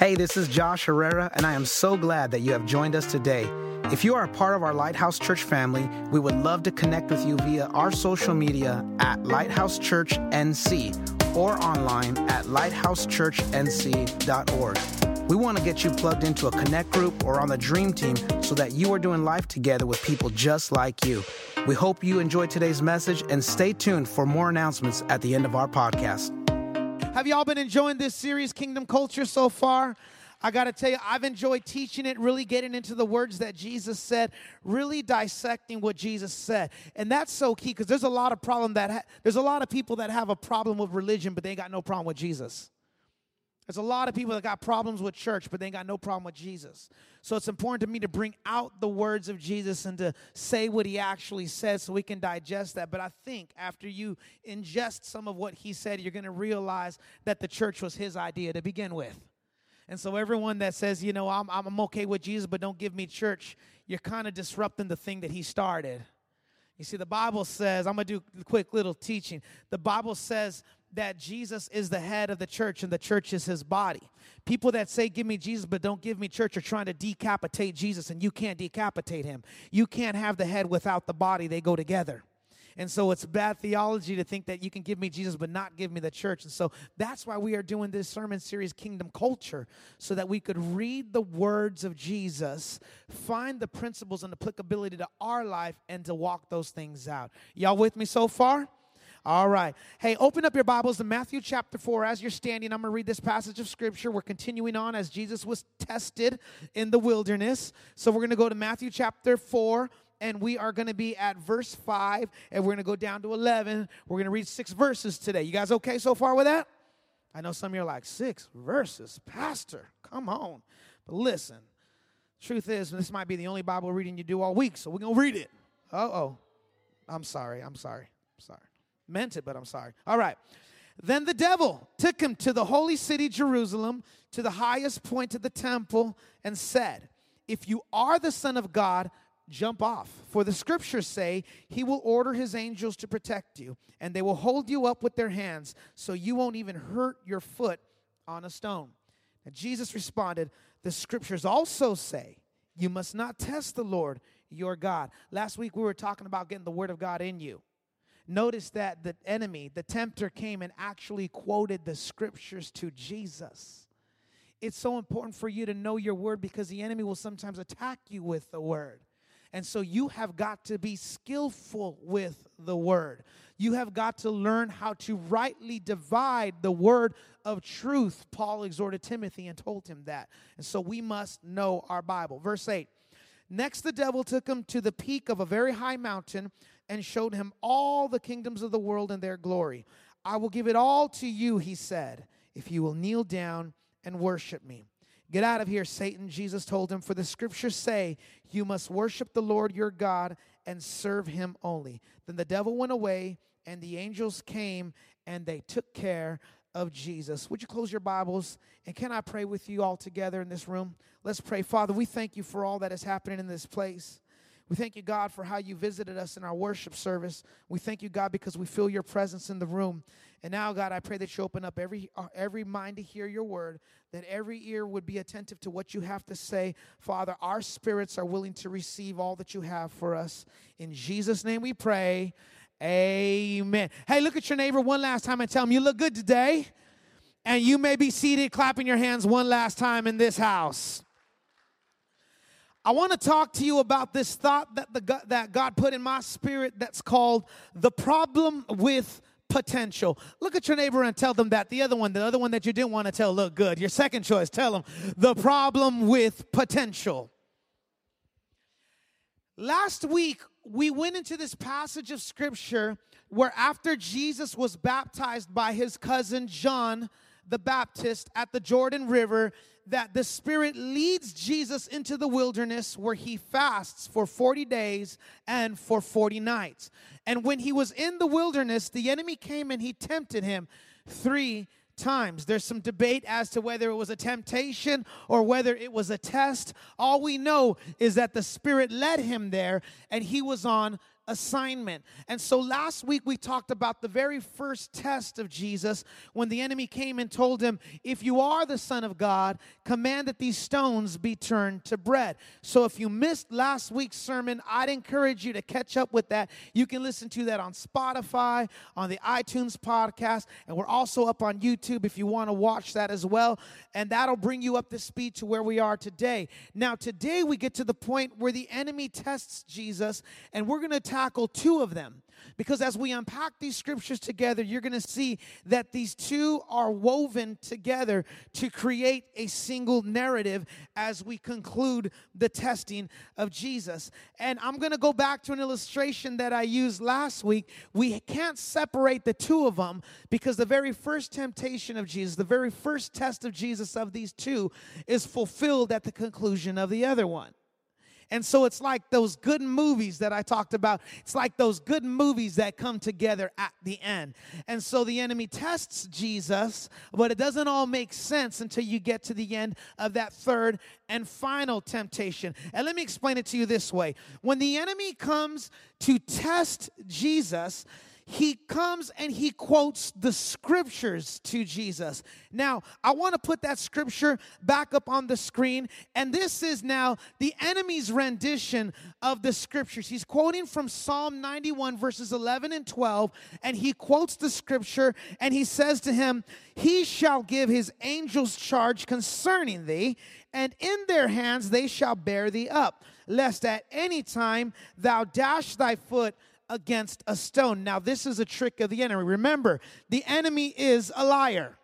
Hey, this is Josh Herrera, and I am so glad that you have joined us today. If you are a part of our Lighthouse Church family, we would love to connect with you via our social media at Lighthouse Church NC or online at lighthousechurchnc.org. We want to get you plugged into a connect group or on the dream team so that you are doing life together with people just like you. We hope you enjoyed today's message and stay tuned for more announcements at the end of our podcast. Have y'all been enjoying this series, Kingdom Culture, so far? I got to tell you, I've enjoyed teaching it, really getting into the words that Jesus said, really dissecting what Jesus said. And that's so key because there's a lot of problem that ha- there's a lot of people that have a problem with religion, but they ain't got no problem with Jesus. There's a lot of people that got problems with church, but they ain't got no problem with Jesus. So it's important to me to bring out the words of Jesus and to say what he actually says so we can digest that. But I think after you ingest some of what he said, you're going to realize that the church was his idea to begin with. And so everyone that says, you know, I'm, I'm okay with Jesus, but don't give me church, you're kind of disrupting the thing that he started. You see, the Bible says, I'm going to do a quick little teaching. The Bible says that Jesus is the head of the church and the church is his body. People that say, Give me Jesus, but don't give me church are trying to decapitate Jesus, and you can't decapitate him. You can't have the head without the body, they go together. And so it's bad theology to think that you can give me Jesus but not give me the church. And so that's why we are doing this sermon series, Kingdom Culture, so that we could read the words of Jesus, find the principles and applicability to our life, and to walk those things out. Y'all with me so far? All right. Hey, open up your Bibles to Matthew chapter 4. As you're standing, I'm going to read this passage of scripture. We're continuing on as Jesus was tested in the wilderness. So we're going to go to Matthew chapter 4 and we are going to be at verse 5 and we're going to go down to 11. We're going to read six verses today. You guys okay so far with that? I know some of you are like, six verses? Pastor, come on. But listen, truth is, this might be the only Bible reading you do all week, so we're going to read it. Uh oh. I'm sorry. I'm sorry. I'm sorry meant it, but I'm sorry. All right. Then the devil took him to the holy city, Jerusalem, to the highest point of the temple, and said, If you are the Son of God, jump off. For the scriptures say, He will order His angels to protect you, and they will hold you up with their hands, so you won't even hurt your foot on a stone. And Jesus responded, The scriptures also say, You must not test the Lord your God. Last week we were talking about getting the word of God in you notice that the enemy, the tempter, came and actually quoted the scriptures to Jesus. It's so important for you to know your word because the enemy will sometimes attack you with the word. And so you have got to be skillful with the word. You have got to learn how to rightly divide the word of truth. Paul exhorted Timothy and told him that. And so we must know our Bible. Verse 8 Next, the devil took him to the peak of a very high mountain and showed him all the kingdoms of the world and their glory. I will give it all to you, he said, if you will kneel down and worship me. Get out of here, Satan, Jesus told him, for the scriptures say, You must worship the Lord your God and serve him only. Then the devil went away, and the angels came and they took care of Jesus. Would you close your Bibles? And can I pray with you all together in this room? Let's pray. Father, we thank you for all that is happening in this place. We thank you, God, for how you visited us in our worship service. We thank you, God, because we feel your presence in the room. And now, God, I pray that you open up every uh, every mind to hear your word, that every ear would be attentive to what you have to say. Father, our spirits are willing to receive all that you have for us. In Jesus' name we pray. Amen. Hey, look at your neighbor one last time and tell him you look good today. And you may be seated clapping your hands one last time in this house. I want to talk to you about this thought that, the, that God put in my spirit that's called the problem with potential. Look at your neighbor and tell them that. The other one, the other one that you didn't want to tell, look good. Your second choice, tell them the problem with potential. Last week, we went into this passage of scripture where after Jesus was baptized by his cousin John the Baptist at the Jordan River, that the Spirit leads Jesus into the wilderness where he fasts for 40 days and for 40 nights. And when he was in the wilderness, the enemy came and he tempted him three times. There's some debate as to whether it was a temptation or whether it was a test. All we know is that the Spirit led him there and he was on assignment. And so last week we talked about the very first test of Jesus when the enemy came and told him, If you are the Son of God, command that these stones be turned to bread. So if you missed last week's sermon, I'd encourage you to catch up with that. You can listen to that on Spotify, on the iTunes podcast, and we're also up on YouTube if you want to watch that as well. And that'll bring you up to speed to where we are today. Now, today we get to the point where the enemy tests Jesus, and we're going to tackle two of them. Because as we unpack these scriptures together, you're going to see that these two are woven together to create a single narrative as we conclude the testing of Jesus. And I'm going to go back to an illustration that I used last week. We can't separate the two of them because the very first temptation of Jesus, the very first test of Jesus of these two, is fulfilled at the conclusion of the other one. And so it's like those good movies that I talked about. It's like those good movies that come together at the end. And so the enemy tests Jesus, but it doesn't all make sense until you get to the end of that third and final temptation. And let me explain it to you this way when the enemy comes to test Jesus, he comes and he quotes the scriptures to Jesus. Now, I want to put that scripture back up on the screen, and this is now the enemy's rendition of the scriptures. He's quoting from Psalm 91, verses 11 and 12, and he quotes the scripture and he says to him, He shall give his angels charge concerning thee, and in their hands they shall bear thee up, lest at any time thou dash thy foot against a stone. Now, this is a trick of the enemy. Remember, the enemy is a liar.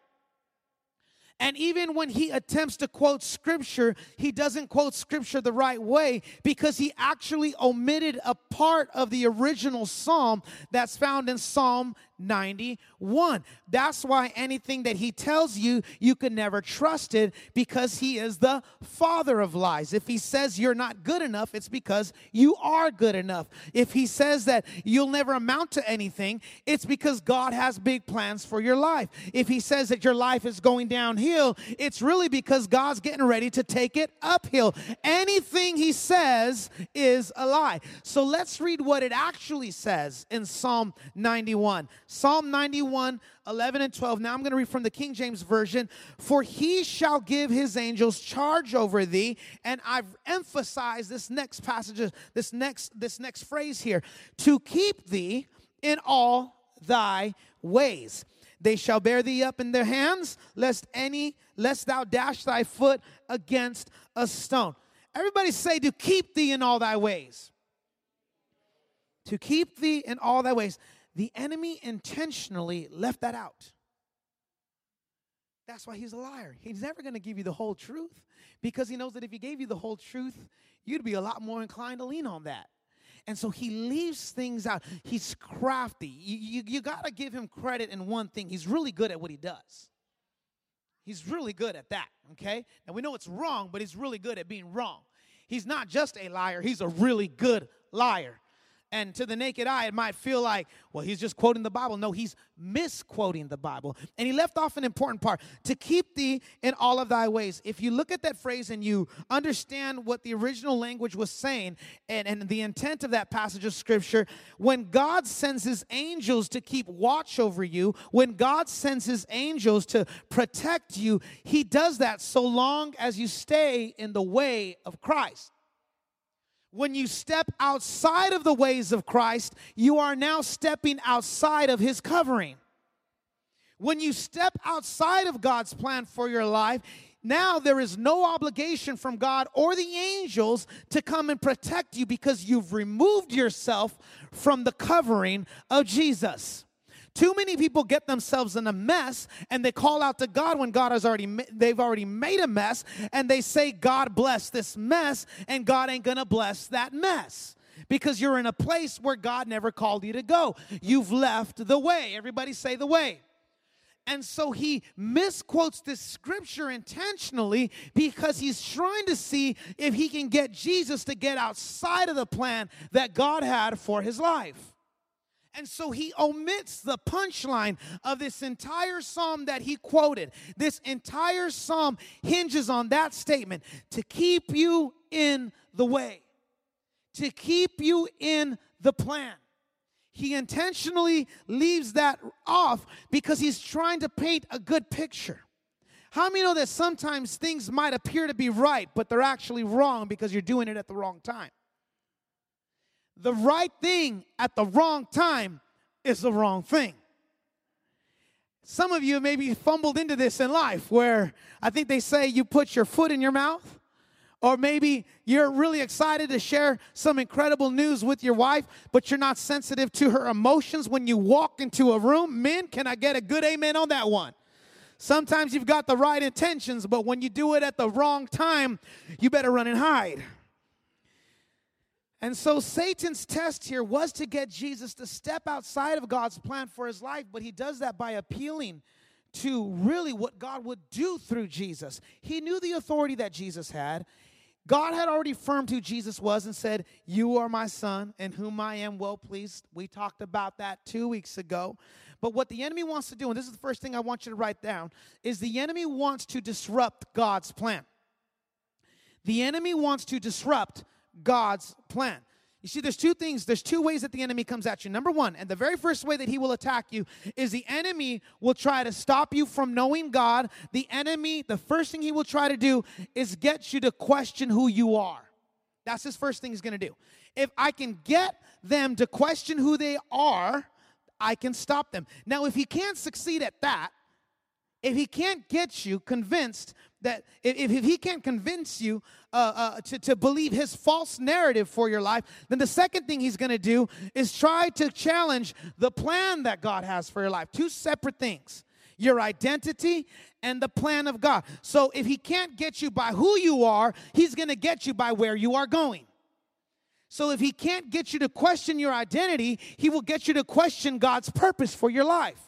And even when he attempts to quote scripture, he doesn't quote scripture the right way because he actually omitted a part of the original psalm that's found in Psalm 91. That's why anything that he tells you, you can never trust it because he is the father of lies. If he says you're not good enough, it's because you are good enough. If he says that you'll never amount to anything, it's because God has big plans for your life. If he says that your life is going downhill, it's really because God's getting ready to take it uphill. Anything he says is a lie. So let's read what it actually says in Psalm 91. Psalm 91, 11 and 12. Now I'm going to read from the King James Version. For he shall give his angels charge over thee. And I've emphasized this next passage, this next, this next phrase here to keep thee in all thy ways. They shall bear thee up in their hands, lest any, lest thou dash thy foot against a stone. Everybody say, to keep thee in all thy ways. To keep thee in all thy ways. The enemy intentionally left that out. That's why he's a liar. He's never going to give you the whole truth because he knows that if he gave you the whole truth, you'd be a lot more inclined to lean on that. And so he leaves things out. He's crafty. You, you, you got to give him credit in one thing. He's really good at what he does. He's really good at that, okay? And we know it's wrong, but he's really good at being wrong. He's not just a liar, he's a really good liar. And to the naked eye, it might feel like, well, he's just quoting the Bible. No, he's misquoting the Bible. And he left off an important part to keep thee in all of thy ways. If you look at that phrase and you understand what the original language was saying and, and the intent of that passage of scripture, when God sends his angels to keep watch over you, when God sends his angels to protect you, he does that so long as you stay in the way of Christ. When you step outside of the ways of Christ, you are now stepping outside of his covering. When you step outside of God's plan for your life, now there is no obligation from God or the angels to come and protect you because you've removed yourself from the covering of Jesus. Too many people get themselves in a mess and they call out to God when God has already they've already made a mess and they say God bless this mess and God ain't going to bless that mess because you're in a place where God never called you to go. You've left the way. Everybody say the way. And so he misquotes this scripture intentionally because he's trying to see if he can get Jesus to get outside of the plan that God had for his life. And so he omits the punchline of this entire psalm that he quoted. This entire psalm hinges on that statement to keep you in the way. To keep you in the plan. He intentionally leaves that off because he's trying to paint a good picture. How many know that sometimes things might appear to be right, but they're actually wrong because you're doing it at the wrong time? The right thing at the wrong time is the wrong thing. Some of you maybe fumbled into this in life where I think they say you put your foot in your mouth or maybe you're really excited to share some incredible news with your wife, but you're not sensitive to her emotions when you walk into a room. Men, can I get a good amen on that one? Sometimes you've got the right intentions, but when you do it at the wrong time, you better run and hide. And so Satan's test here was to get Jesus to step outside of God's plan for his life, but he does that by appealing to really what God would do through Jesus. He knew the authority that Jesus had. God had already affirmed who Jesus was and said, You are my son, in whom I am well pleased. We talked about that two weeks ago. But what the enemy wants to do, and this is the first thing I want you to write down, is the enemy wants to disrupt God's plan. The enemy wants to disrupt God's plan. You see, there's two things, there's two ways that the enemy comes at you. Number one, and the very first way that he will attack you is the enemy will try to stop you from knowing God. The enemy, the first thing he will try to do is get you to question who you are. That's his first thing he's gonna do. If I can get them to question who they are, I can stop them. Now, if he can't succeed at that, if he can't get you convinced that if, if he can't convince you uh, uh, to, to believe his false narrative for your life, then the second thing he's going to do is try to challenge the plan that God has for your life. Two separate things your identity and the plan of God. So if he can't get you by who you are, he's going to get you by where you are going. So if he can't get you to question your identity, he will get you to question God's purpose for your life.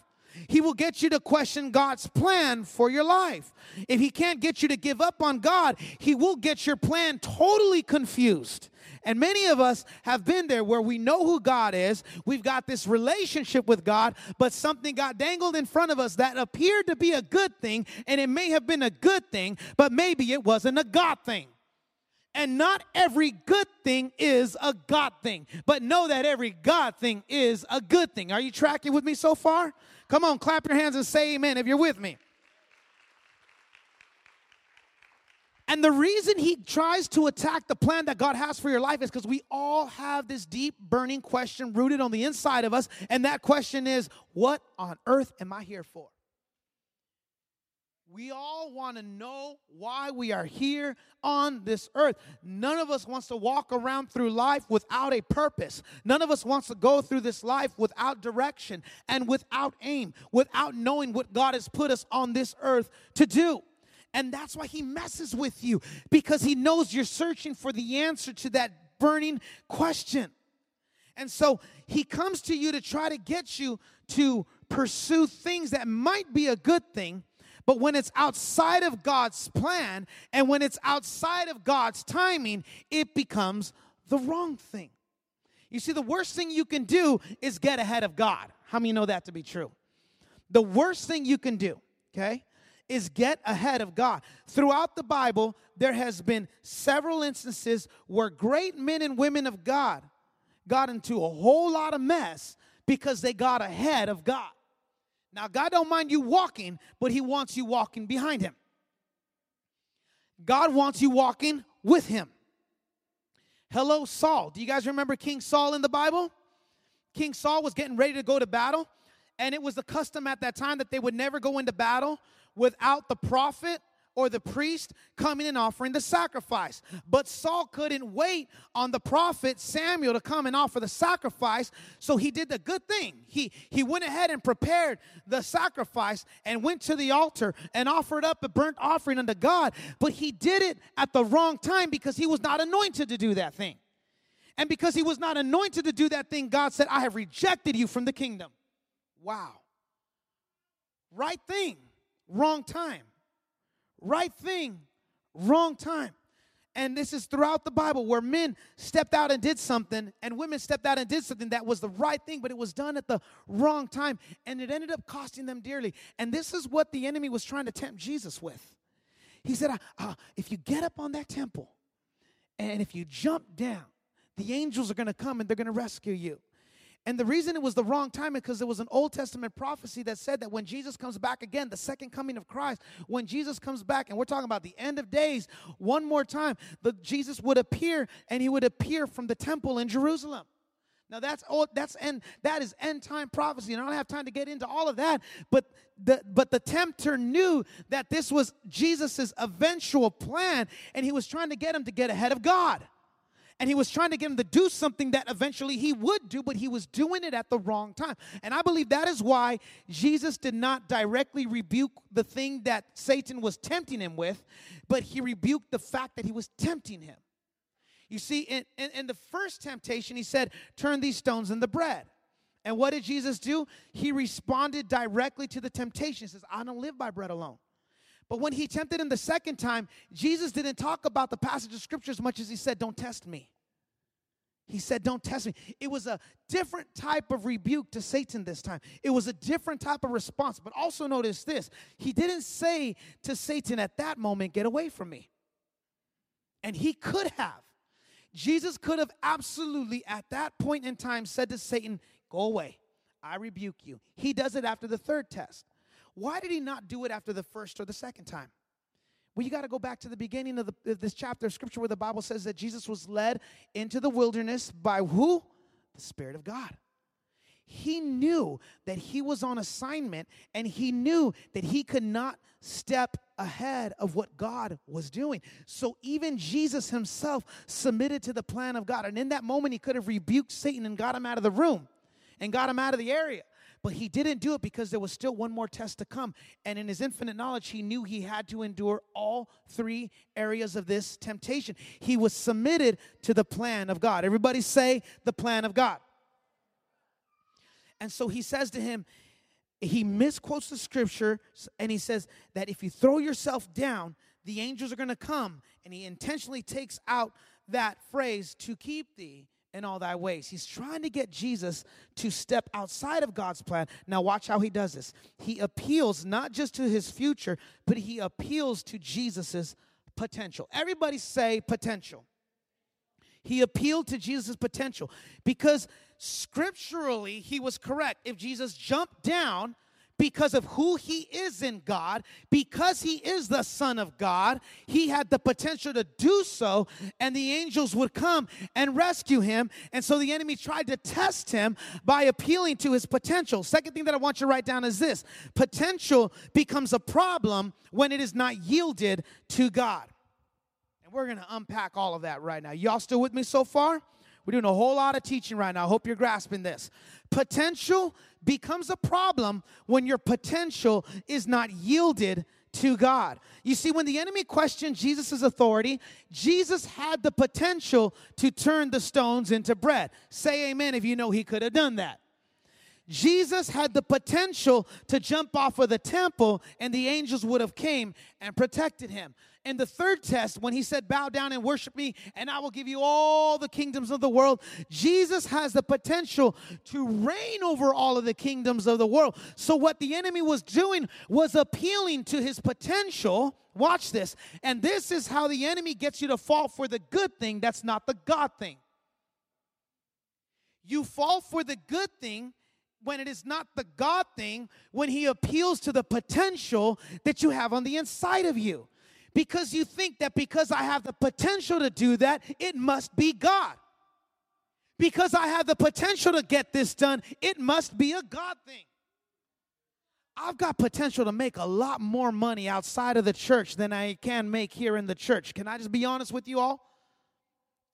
He will get you to question God's plan for your life. If He can't get you to give up on God, He will get your plan totally confused. And many of us have been there where we know who God is, we've got this relationship with God, but something got dangled in front of us that appeared to be a good thing, and it may have been a good thing, but maybe it wasn't a God thing. And not every good thing is a God thing, but know that every God thing is a good thing. Are you tracking with me so far? Come on, clap your hands and say amen if you're with me. And the reason he tries to attack the plan that God has for your life is because we all have this deep burning question rooted on the inside of us. And that question is, what on earth am I here for? We all want to know why we are here on this earth. None of us wants to walk around through life without a purpose. None of us wants to go through this life without direction and without aim, without knowing what God has put us on this earth to do. And that's why he messes with you because he knows you're searching for the answer to that burning question. And so he comes to you to try to get you to pursue things that might be a good thing but when it's outside of God's plan and when it's outside of God's timing, it becomes the wrong thing. You see, the worst thing you can do is get ahead of God. How many know that to be true? The worst thing you can do, okay, is get ahead of God. Throughout the Bible, there has been several instances where great men and women of God got into a whole lot of mess because they got ahead of God. Now, God don't mind you walking, but He wants you walking behind Him. God wants you walking with Him. Hello, Saul. Do you guys remember King Saul in the Bible? King Saul was getting ready to go to battle, and it was the custom at that time that they would never go into battle without the prophet or the priest coming and offering the sacrifice. But Saul couldn't wait on the prophet Samuel to come and offer the sacrifice, so he did the good thing. He he went ahead and prepared the sacrifice and went to the altar and offered up a burnt offering unto God, but he did it at the wrong time because he was not anointed to do that thing. And because he was not anointed to do that thing, God said, I have rejected you from the kingdom. Wow. Right thing, wrong time right thing, wrong time. And this is throughout the Bible where men stepped out and did something, and women stepped out and did something that was the right thing, but it was done at the wrong time. And it ended up costing them dearly. And this is what the enemy was trying to tempt Jesus with. He said, uh, If you get up on that temple and if you jump down, the angels are going to come and they're going to rescue you. And the reason it was the wrong time is because there was an Old Testament prophecy that said that when Jesus comes back again, the second coming of Christ, when Jesus comes back, and we're talking about the end of days, one more time, the Jesus would appear and he would appear from the temple in Jerusalem. Now that's all that's end that is end time prophecy, and I don't have time to get into all of that. But the but the tempter knew that this was Jesus's eventual plan, and he was trying to get him to get ahead of God. And he was trying to get him to do something that eventually he would do, but he was doing it at the wrong time. And I believe that is why Jesus did not directly rebuke the thing that Satan was tempting him with, but he rebuked the fact that he was tempting him. You see, in, in, in, the first temptation, he said, Turn these stones into bread. And what did Jesus do? He responded directly to the temptation. He says, I don't live by bread alone. But when he tempted him the second time, Jesus didn't talk about the passage of scripture as much as he said, Don't test me. He said, Don't test me. It was a different type of rebuke to Satan this time. It was a different type of response. But also notice this He didn't say to Satan at that moment, Get away from me. And he could have. Jesus could have absolutely at that point in time said to Satan, Go away. I rebuke you. He does it after the third test. Why did he not do it after the first or the second time? Well, you got to go back to the beginning of, the, of this chapter of scripture where the Bible says that Jesus was led into the wilderness by who? The Spirit of God. He knew that he was on assignment and he knew that he could not step ahead of what God was doing. So even Jesus himself submitted to the plan of God. And in that moment, he could have rebuked Satan and got him out of the room and got him out of the area. But he didn't do it because there was still one more test to come. And in his infinite knowledge, he knew he had to endure all three areas of this temptation. He was submitted to the plan of God. Everybody say the plan of God. And so he says to him, he misquotes the scripture and he says that if you throw yourself down, the angels are going to come. And he intentionally takes out that phrase to keep thee in all thy ways. He's trying to get Jesus to step outside of God's plan. Now, watch how he does this. He appeals not just to his future, but he appeals to Jesus's potential. Everybody say potential. He appealed to Jesus' potential because scripturally he was correct. If Jesus jumped down, because of who he is in God, because he is the Son of God, he had the potential to do so, and the angels would come and rescue him. And so the enemy tried to test him by appealing to his potential. Second thing that I want you to write down is this potential becomes a problem when it is not yielded to God. And we're going to unpack all of that right now. Y'all still with me so far? We're doing a whole lot of teaching right now. I hope you're grasping this. Potential becomes a problem when your potential is not yielded to God. You see, when the enemy questioned Jesus' authority, Jesus had the potential to turn the stones into bread. Say amen if you know he could have done that. Jesus had the potential to jump off of the temple and the angels would have came and protected him. In the third test, when he said, Bow down and worship me, and I will give you all the kingdoms of the world, Jesus has the potential to reign over all of the kingdoms of the world. So, what the enemy was doing was appealing to his potential. Watch this. And this is how the enemy gets you to fall for the good thing that's not the God thing. You fall for the good thing when it is not the God thing, when He appeals to the potential that you have on the inside of you. Because you think that because I have the potential to do that, it must be God. Because I have the potential to get this done, it must be a God thing. I've got potential to make a lot more money outside of the church than I can make here in the church. Can I just be honest with you all?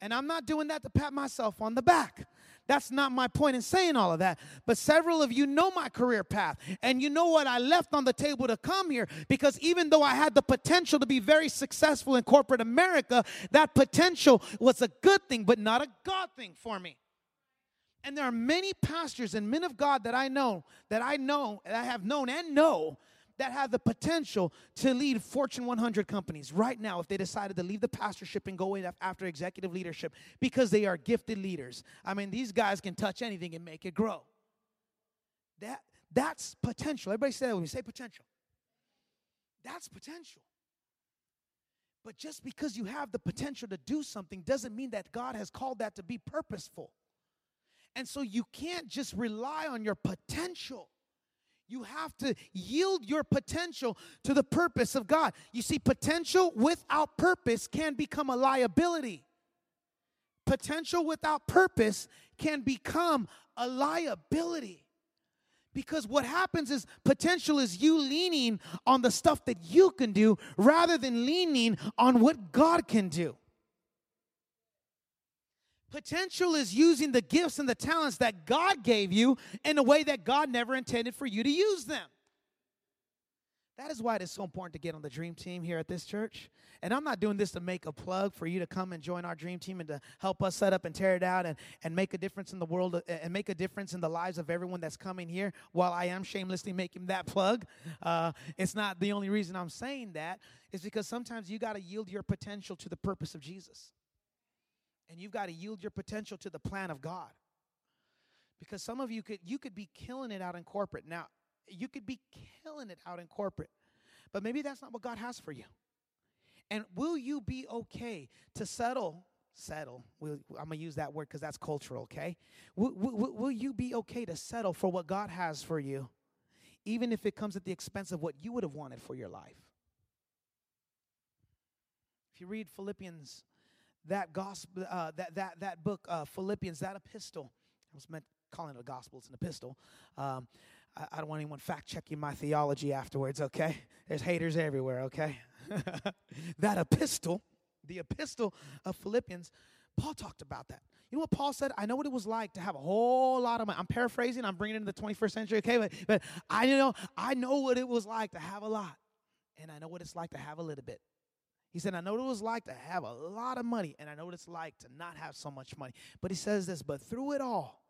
And I'm not doing that to pat myself on the back. That's not my point in saying all of that. But several of you know my career path, and you know what I left on the table to come here because even though I had the potential to be very successful in corporate America, that potential was a good thing, but not a God thing for me. And there are many pastors and men of God that I know, that I know, that I have known and know that have the potential to lead Fortune 100 companies right now if they decided to leave the pastorship and go in after executive leadership because they are gifted leaders. I mean, these guys can touch anything and make it grow. That, that's potential. Everybody say that when you say potential. That's potential. But just because you have the potential to do something doesn't mean that God has called that to be purposeful. And so you can't just rely on your potential. You have to yield your potential to the purpose of God. You see, potential without purpose can become a liability. Potential without purpose can become a liability. Because what happens is potential is you leaning on the stuff that you can do rather than leaning on what God can do. Potential is using the gifts and the talents that God gave you in a way that God never intended for you to use them. That is why it is so important to get on the dream team here at this church. And I'm not doing this to make a plug for you to come and join our dream team and to help us set up and tear it out and, and make a difference in the world uh, and make a difference in the lives of everyone that's coming here. While I am shamelessly making that plug, uh, it's not the only reason I'm saying that. Is because sometimes you got to yield your potential to the purpose of Jesus and you've got to yield your potential to the plan of God. Because some of you could you could be killing it out in corporate. Now, you could be killing it out in corporate. But maybe that's not what God has for you. And will you be okay to settle settle. We'll, I'm going to use that word because that's cultural, okay? Will, will, will, you be okay to settle for what God has for you, even if it comes at the expense of what you would have wanted for your life? If you read Philippians that gospel, uh, that that that book, uh, Philippians, that epistle. I was meant calling it a gospel. It's an epistle. Um, I, I, don't want anyone fact checking my theology afterwards. Okay, there's haters everywhere. Okay, that epistle, the epistle of Philippians, Paul talked about that. You know what Paul said? I know what it was like to have a whole lot of money. I'm paraphrasing. I'm bringing it into the 21st century. Okay, but but I know I know what it was like to have a lot, and I know what it's like to have a little bit. He said, I know what it was like to have a lot of money, and I know what it's like to not have so much money. But he says this, but through it all,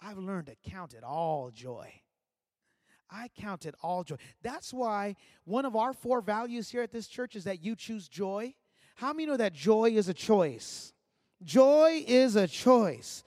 I've learned to count it all joy. I count it all joy. That's why one of our four values here at this church is that you choose joy. How many know that joy is a choice? Joy is a choice.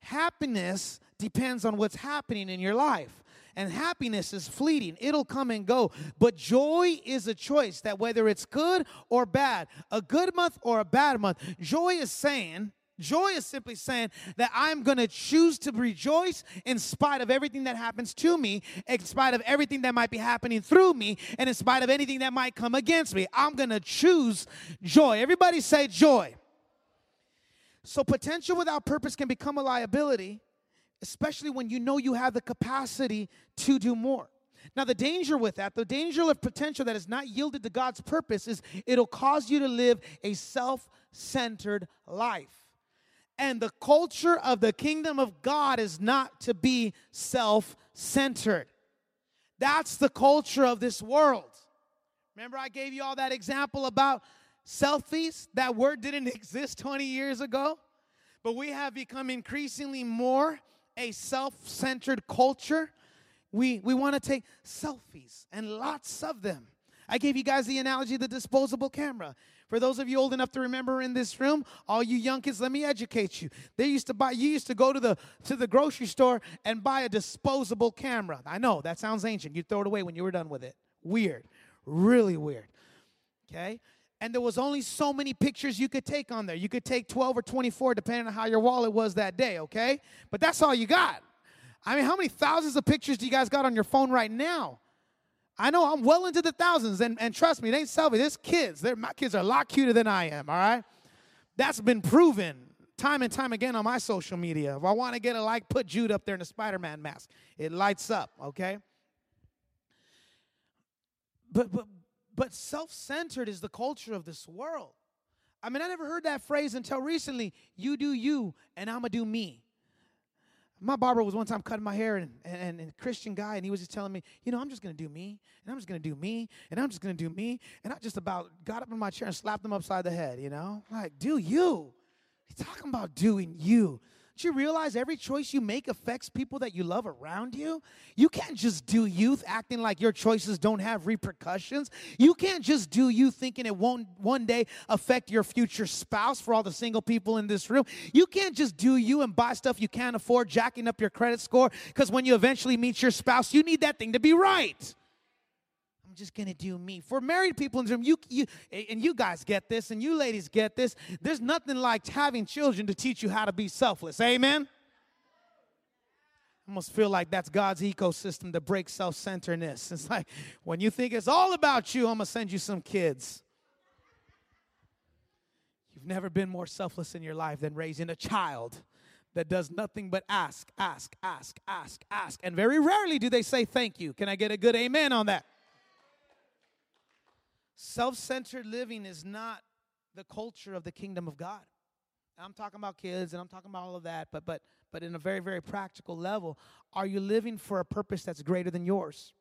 Happiness depends on what's happening in your life and happiness is fleeting. It'll come and go. But joy is a choice that whether it's good or bad, a good month or a bad month, joy is saying, Joy is simply saying that I'm going to choose to rejoice in spite of everything that happens to me, in spite of everything that might be happening through me, and in spite of anything that might come against me. I'm going to choose joy. Everybody say joy. So, potential without purpose can become a liability especially when you know you have the capacity to do more. Now, the danger with that, the danger of potential that is not yielded to God's purpose is it'll cause you to live a self centered life. And the culture of the kingdom of God is not to be self centered. That's the culture of this world. Remember, I gave you all that example about selfies? That word didn't exist 20 years ago, but we have become increasingly more a self centered culture. We, we want to take selfies and lots of them. I gave you guys the analogy of the disposable camera. For those of you old enough to remember in this room, all you young kids, let me educate you. They used to buy, you used to go to the to the grocery store and buy a disposable camera. I know that sounds ancient. You throw it away when you were done with it. Weird. Really weird. Okay? And there was only so many pictures you could take on there. You could take 12 or 24 depending on how your wallet was that day, okay? But that's all you got. I mean, how many thousands of pictures do you guys got on your phone right now? I know I'm well into the thousands, and, and trust me, it ain't selfie. There's kids. They're, my kids are a lot cuter than I am, all right? That's been proven time and time again on my social media. If I want to get a like, put Jude up there in a Spider Man mask. It lights up, okay? But, but, but self centered is the culture of this world. I mean, I never heard that phrase until recently. You do you, and I'm to do me. My barber was one time cutting my hair, and, and, and a Christian guy, and he was just telling me, you know, I'm just to do me, and I'm just to do me, and I'm just to do me. And I just about got up in my chair and slapped him upside the head, you know? Like, do you. He's talking about doing you. Do you realize every choice you make affects people that you love around you? You can't just do youth acting like your choices don't have repercussions. You can't just do you thinking it won't one day affect your future spouse for all the single people in this room. You can't just do you and buy stuff you can't afford, jacking up your credit score, because when you eventually meet your spouse, you need that thing to be right. Just gonna do me. For married people in the room, you, you and you guys get this, and you ladies get this. There's nothing like having children to teach you how to be selfless. Amen. I almost feel like that's God's ecosystem to break self-centeredness. It's like when you think it's all about you, I'm gonna send you some kids. You've never been more selfless in your life than raising a child that does nothing but ask, ask, ask, ask, ask. And very rarely do they say thank you. Can I get a good amen on that? Self centered living is not the culture of the kingdom of God. I'm talking about kids and I'm talking about all of that, but, but, but in a very, very practical level, are you living for a purpose that's greater than yours?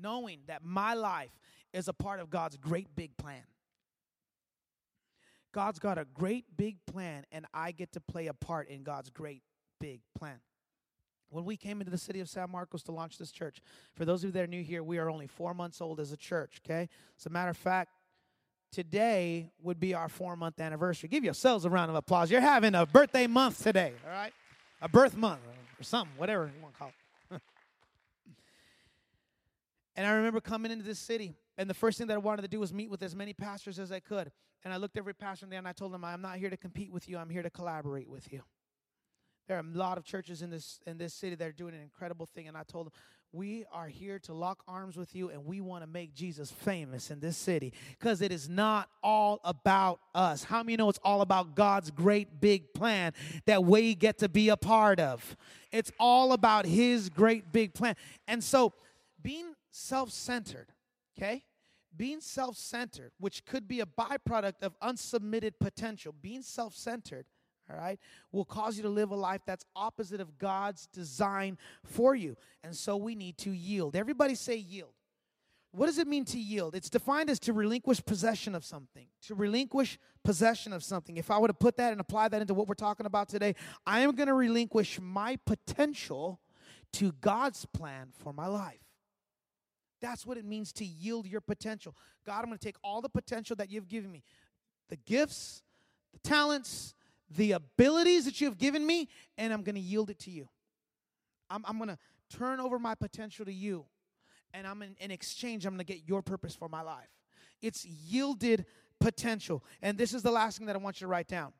Knowing that my life is a part of God's great big plan. God's got a great big plan, and I get to play a part in God's great big plan. When we came into the city of San Marcos to launch this church, for those of you that are new here, we are only four months old as a church, okay? As a matter of fact, today would be our four month anniversary. Give yourselves a round of applause. You're having a birthday month today, all right? A birth month or something, whatever you want to call it. and I remember coming into this city, and the first thing that I wanted to do was meet with as many pastors as I could. And I looked every pastor there and I told them, I'm not here to compete with you, I'm here to collaborate with you. There are a lot of churches in this in this city that are doing an incredible thing, and I told them, we are here to lock arms with you and we want to make Jesus famous in this city because it is not all about us. How many know it's all about God's great big plan that we get to be a part of? It's all about His great big plan. And so, being self centered, okay? being self centered, which could be a byproduct of unsubmitted potential, being self centered, all right, will cause you to live a life that's opposite of God's design for you. And so we need to yield. Everybody say yield. What does it mean to yield? It's defined as to relinquish possession of something. To relinquish possession of something. If I were to put that and apply that into what we're talking about today, I am going to relinquish my potential to God's plan for my life. That's what it means to yield your potential. God, I'm going to take all the potential that you've given me the gifts, the talents, the abilities that you've given me, and I'm going to yield it to you. I'm, I'm going to turn over my potential to you. And I'm in, in exchange, I'm going to get your purpose for my life. It's yielded potential. And this is the last thing that I want you to write down.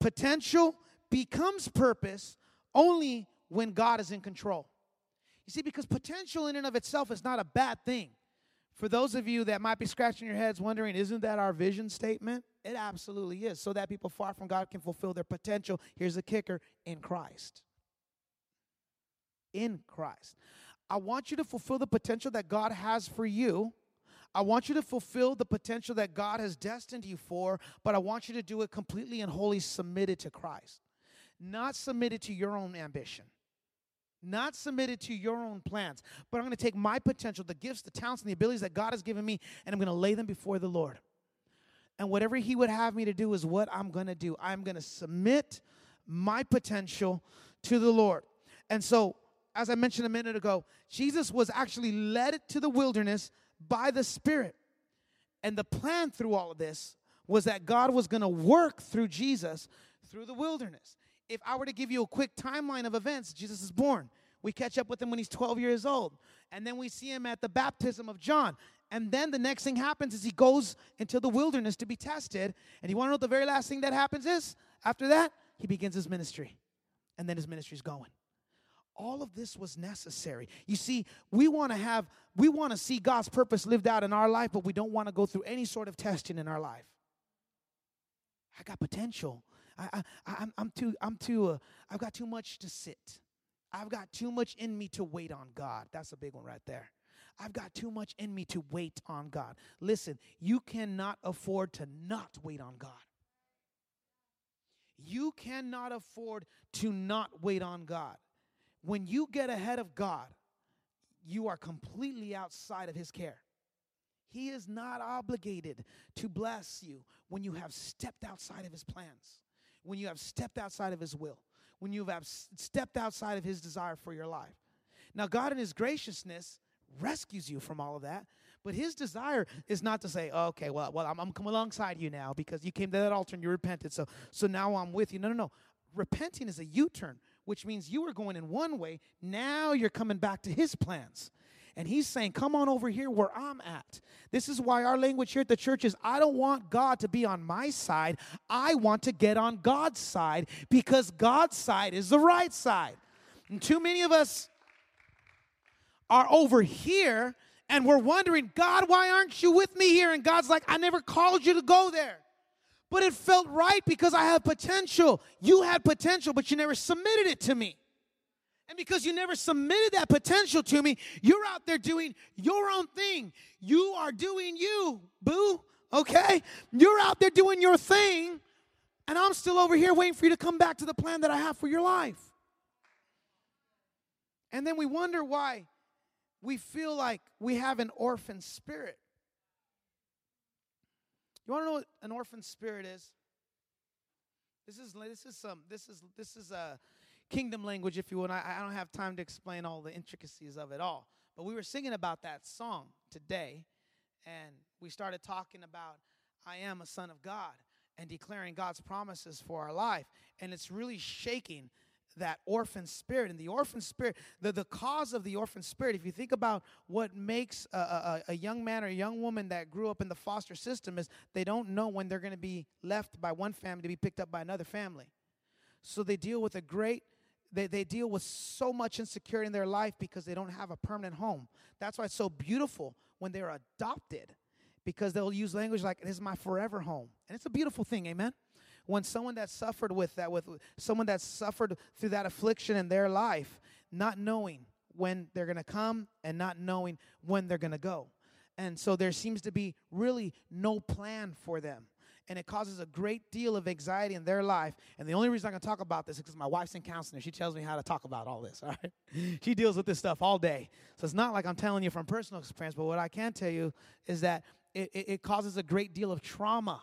Potential becomes purpose only when God is in control. You see, because potential in and of itself is not a bad thing. For those of you that might be scratching your heads wondering, isn't that our vision statement? It absolutely is. So that people far from God can fulfill their potential. Here's the kicker in Christ. In Christ. I want you to fulfill the potential that God has for you. I want you to fulfill the potential that God has destined you for, but I want you to do it completely and wholly submitted to Christ, not submitted to your own ambition not submitted to your own plans, but I'm going to take my potential, the gifts, the talents, and the abilities that God has given me, and I'm going to lay them before the Lord. And whatever He would have me to do is what I'm going to do. I'm going to submit my potential to the Lord. And so, as I mentioned a minute ago, Jesus was actually led to the wilderness by the Spirit. And the plan through all of this was that God was going to work through Jesus through the wilderness if I were to give you a quick timeline of events, Jesus is born. We catch up with him when he's 12 years old. And then we see him at the baptism of John. And then the next thing happens is he goes into the wilderness to be tested. And you want to know what the very last thing that happens is? After that, he begins his ministry. And then his ministry is going. All of this was necessary. You see, we want to have, we want to see God's purpose lived out in our life, but we don't want to go through any sort of testing in our life. I got potential. I, I, I'm, I'm too, I'm too, uh, I've got too much to sit. I've got too much in me to wait on God. That's a big one right there. I've got too much in me to wait on God. Listen, you cannot afford to not wait on God. You cannot afford to not wait on God. When you get ahead of God, you are completely outside of His care. He is not obligated to bless you when you have stepped outside of His plans when you have stepped outside of His will, when you have stepped outside of His desire for your life. Now, God, in His graciousness, rescues you from all of that. But his desire is not to say, oh, okay, well, well, I'm, I'm coming alongside you now because you came to that altar and you repented. So, so now I'm with you. No, no, no. Repenting is a U-turn, which means you were going in one way. Now you're coming back to his plans. And he's saying, Come on over here where I'm at. This is why our language here at the church is I don't want God to be on my side. I want to get on God's side because God's side is the right side. And too many of us are over here and we're wondering, God, why aren't you with me here? And God's like, I never called you to go there. But it felt right because I have potential. You had potential, but you never submitted it to me. And because you never submitted that potential to me, you're out there doing your own thing. You are doing you, boo, okay? You're out there doing your thing, and I'm still over here waiting for you to come back to the plan that I have for your life. And then we wonder why we feel like we have an orphan spirit. You want to know what an orphan spirit is? This is this is some this is this is a kingdom language, if you will. I, I don't have time to explain all the intricacies of it all. But we were singing about that song today, and we started talking about I am a son of God and declaring God's promises for our life. And it's really shaking that orphan spirit. And the orphan spirit, the, the cause of the orphan spirit, if you think about what makes a, a, a young man or a young woman that grew up in the foster system, is they don't know when they're going to be left by one family to be picked up by another family. So they deal with a great they, they deal with so much insecurity in their life because they don't have a permanent home. That's why it's so beautiful when they're adopted because they'll use language like, This is my forever home. And it's a beautiful thing, amen? When someone that suffered with that, with someone that suffered through that affliction in their life, not knowing when they're going to come and not knowing when they're going to go. And so there seems to be really no plan for them. And it causes a great deal of anxiety in their life. And the only reason I can talk about this is because my wife's in counseling. She tells me how to talk about all this, all right? she deals with this stuff all day. So it's not like I'm telling you from personal experience, but what I can tell you is that it, it, it causes a great deal of trauma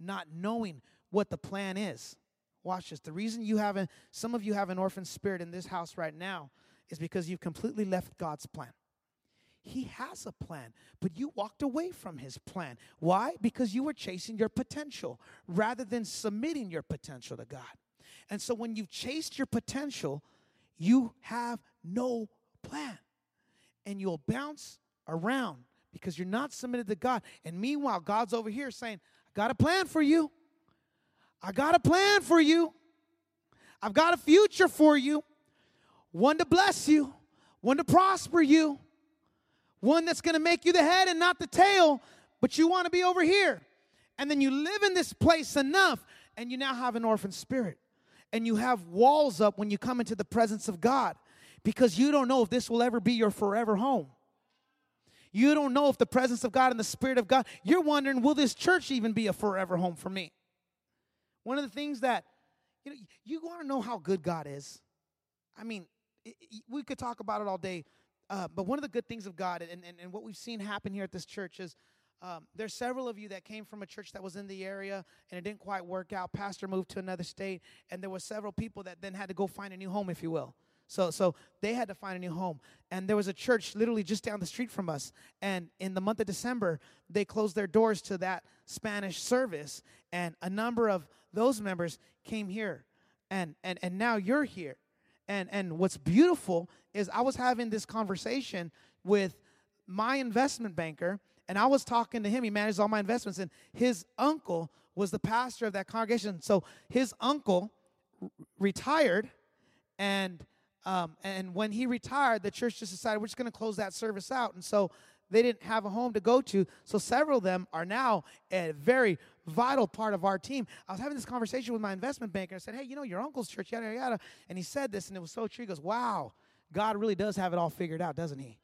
not knowing what the plan is. Watch this. The reason you haven't, some of you have an orphan spirit in this house right now is because you've completely left God's plan. He has a plan, but you walked away from his plan. Why? Because you were chasing your potential rather than submitting your potential to God. And so when you've chased your potential, you have no plan. And you'll bounce around because you're not submitted to God. And meanwhile, God's over here saying, I got a plan for you. I got a plan for you. I've got a future for you. One to bless you, one to prosper you, one that's going to make you the head and not the tail, but you want to be over here. And then you live in this place enough, and you now have an orphan spirit. And you have walls up when you come into the presence of God because you don't know if this will ever be your forever home. You don't know if the presence of God and the Spirit of God, you're wondering, will this church even be a forever home for me? One of the things that, you know, you want to know how good God is. I mean, it, it, we could talk about it all day, uh, but one of the good things of God and, and, and what we've seen happen here at this church is um, there's several of you that came from a church that was in the area and it didn't quite work out. Pastor moved to another state, and there were several people that then had to go find a new home, if you will. So, so they had to find a new home. And there was a church literally just down the street from us. And in the month of December, they closed their doors to that Spanish service. And a number of those members came here and and and now you're here. And and what's beautiful is i was having this conversation with my investment banker and i was talking to him. He manages all my investments and his uncle was the pastor of that congregation. So his uncle r- retired and um, and when he retired the church just decided we're just going to close that service out. And so they didn't have a home to go to. So several of them are now a very vital part of our team. I was having this conversation with my investment banker. I said, Hey, you know, your uncle's church, yada, yada. And he said this, and it was so true. He goes, Wow, God really does have it all figured out, doesn't he?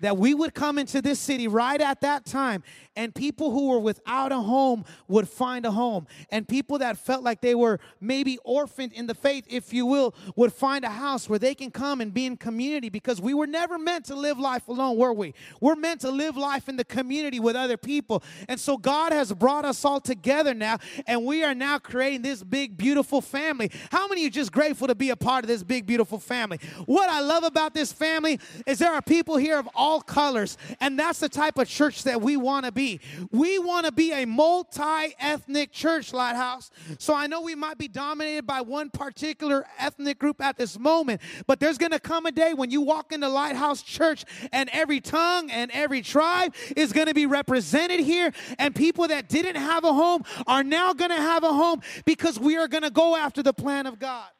That we would come into this city right at that time and people who were without a home would find a home. And people that felt like they were maybe orphaned in the faith if you will would find a house where they can come and be in community because we were never meant to live life alone were we? We're meant to live life in the community with other people. And so god has brought us all together now and we are now creating this big beautiful family. How many are just grateful to be a part of this big beautiful family? What i love about this family is there are people here of all all colors. And that's the type of church that we want to be. We want to be a multi ethnic church, Lighthouse. So I know we might be dominated by one particular ethnic group at this moment, but there's going to come a day when you walk into Lighthouse Church and every tongue and every tribe is going to be represented here. And people that didn't have a home are now going to have a home because we are going to go after the plan of God.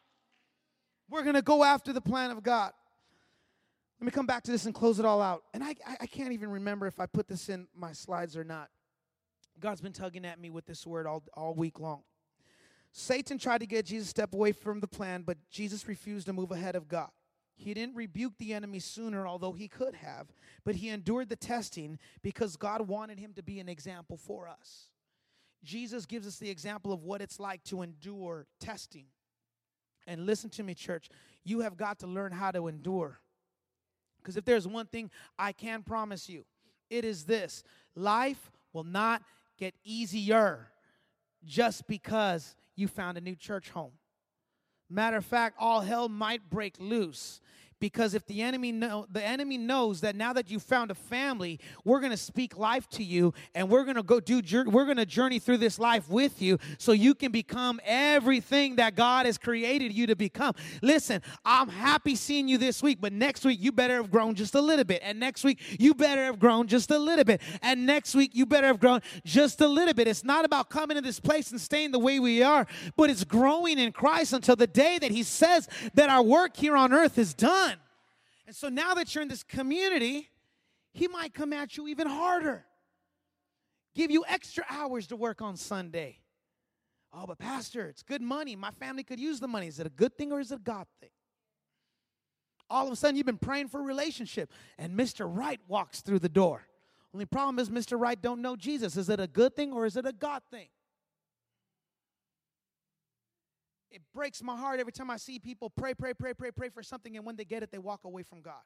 We're going to go after the plan of God. Let me come back to this and close it all out. And I, I can't even remember if I put this in my slides or not. God's been tugging at me with this word all, all week long. Satan tried to get Jesus to step away from the plan, but Jesus refused to move ahead of God. He didn't rebuke the enemy sooner, although he could have, but he endured the testing because God wanted him to be an example for us. Jesus gives us the example of what it's like to endure testing. And listen to me, church, you have got to learn how to endure. Because if there's one thing I can promise you, it is this life will not get easier just because you found a new church home. Matter of fact, all hell might break loose because if the enemy know the enemy knows that now that you found a family we're going to speak life to you and we're going to go do we're going to journey through this life with you so you can become everything that God has created you to become. Listen I'm happy seeing you this week but next week you better have grown just a little bit. And next week you better have grown just a little bit. And next week you better have grown just a little bit. It's not about coming to this place and staying the way we are but it's growing in Christ until the day that he says that our work here on earth is done and so now that you're in this community, he might come at you even harder. Give you extra hours to work on Sunday. Oh, but Pastor, it's good money. My family could use the money. Is it a good thing or is it a God thing? All of a sudden, you've been praying for a relationship, and Mr. Wright walks through the door. Only problem is, Mr. Wright don't know Jesus. Is it a good thing or is it a God thing? It breaks my heart every time I see people pray, pray, pray, pray, pray for something, and when they get it, they walk away from God.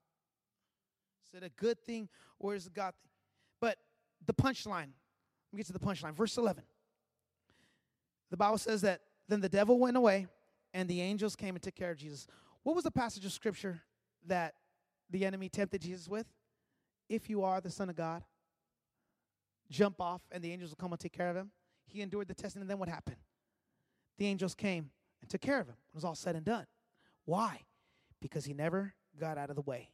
Is it a good thing or is it God thing? But the punchline, let me get to the punchline. Verse 11. The Bible says that then the devil went away and the angels came and took care of Jesus. What was the passage of scripture that the enemy tempted Jesus with? If you are the Son of God, jump off and the angels will come and take care of him. He endured the testing, and then what happened? The angels came and took care of him. It was all said and done. Why? Because he never got out of the way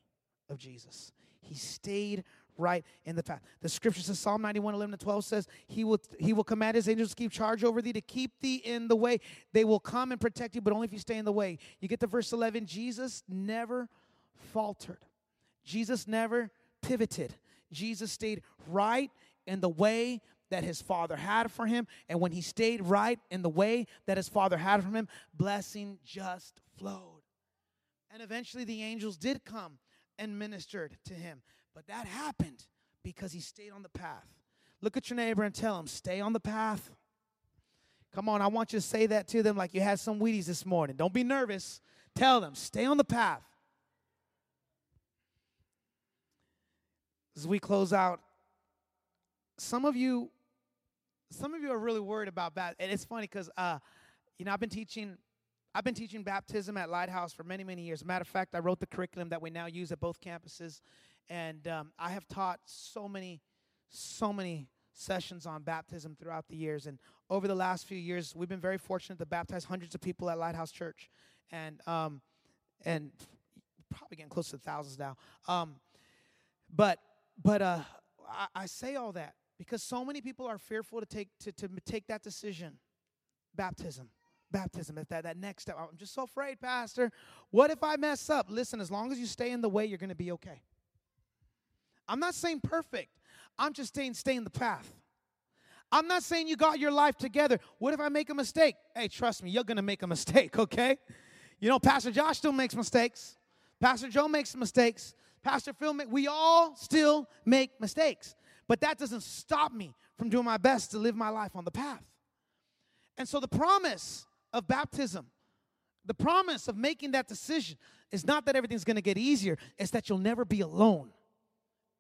of Jesus. He stayed right in the path. The scripture says, Psalm 91, 11 to 12 says, he will, he will command his angels to keep charge over thee, to keep thee in the way. They will come and protect you, but only if you stay in the way. You get to verse 11, Jesus never faltered. Jesus never pivoted. Jesus stayed right in the way that his father had for him. And when he stayed right in the way that his father had for him, blessing just flowed. And eventually the angels did come and ministered to him. But that happened because he stayed on the path. Look at your neighbor and tell him, stay on the path. Come on, I want you to say that to them like you had some Wheaties this morning. Don't be nervous. Tell them, stay on the path. As we close out, some of you some of you are really worried about baptism. And it's funny because, uh, you know, I've been teaching. I've been teaching baptism at Lighthouse for many, many years. Matter of fact, I wrote the curriculum that we now use at both campuses, and um, I have taught so many, so many sessions on baptism throughout the years. And over the last few years, we've been very fortunate to baptize hundreds of people at Lighthouse Church, and um, and probably getting close to thousands now. Um, but but uh, I, I say all that because so many people are fearful to take to, to take that decision. Baptism. Baptism that, that next step. I'm just so afraid pastor. What if i mess up? Listen as long as you stay in the way you're going to be okay. I'm not saying perfect. I'm just saying stay in the path. I'm not saying you got your life together. What if i make a mistake? Hey trust me you're going to make a mistake okay? You know pastor josh still makes mistakes. Pastor joe makes mistakes. Pastor phil we all still make mistakes but that doesn't stop me from doing my best to live my life on the path. And so the promise of baptism, the promise of making that decision is not that everything's going to get easier, it's that you'll never be alone.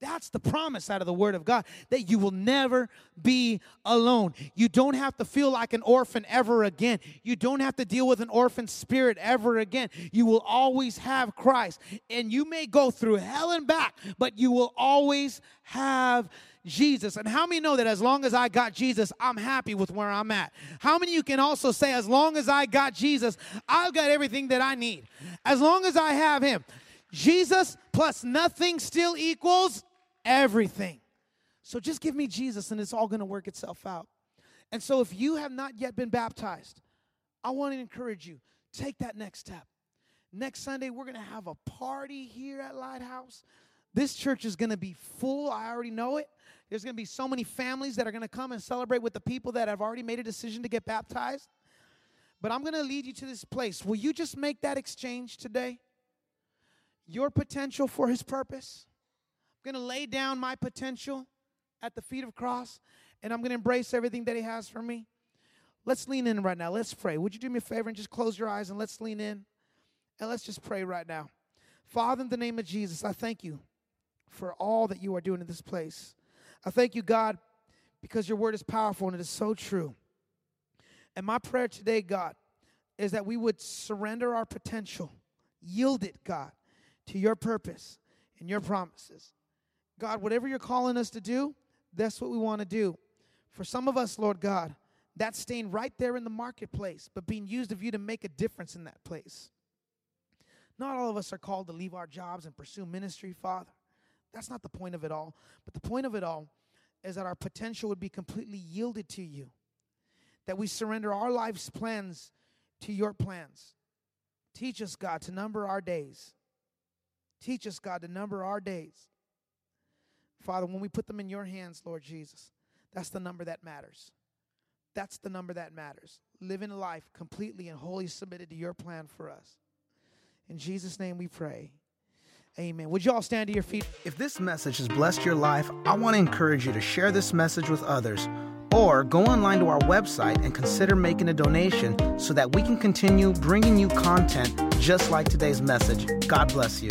That's the promise out of the Word of God that you will never be alone. You don't have to feel like an orphan ever again. You don't have to deal with an orphan spirit ever again. You will always have Christ. And you may go through hell and back, but you will always have Jesus. And how many know that as long as I got Jesus, I'm happy with where I'm at? How many you can also say, as long as I got Jesus, I've got everything that I need? As long as I have Him. Jesus plus nothing still equals everything. So just give me Jesus and it's all going to work itself out. And so if you have not yet been baptized, I want to encourage you take that next step. Next Sunday, we're going to have a party here at Lighthouse. This church is going to be full. I already know it. There's going to be so many families that are going to come and celebrate with the people that have already made a decision to get baptized. But I'm going to lead you to this place. Will you just make that exchange today? Your potential for his purpose. I'm going to lay down my potential at the feet of cross and I'm going to embrace everything that he has for me. Let's lean in right now. Let's pray. Would you do me a favor and just close your eyes and let's lean in and let's just pray right now. Father, in the name of Jesus, I thank you for all that you are doing in this place. I thank you, God, because your word is powerful and it is so true. And my prayer today, God, is that we would surrender our potential, yield it, God, to your purpose and your promises. God, whatever you're calling us to do, that's what we want to do. For some of us, Lord God, that's staying right there in the marketplace, but being used of you to make a difference in that place. Not all of us are called to leave our jobs and pursue ministry, Father. That's not the point of it all. But the point of it all is that our potential would be completely yielded to you, that we surrender our life's plans to your plans. Teach us, God, to number our days. Teach us, God, to number our days. Father, when we put them in your hands, Lord Jesus, that's the number that matters. That's the number that matters. Living a life completely and wholly submitted to your plan for us. In Jesus' name we pray. Amen. Would you all stand to your feet? If this message has blessed your life, I want to encourage you to share this message with others or go online to our website and consider making a donation so that we can continue bringing you content just like today's message. God bless you.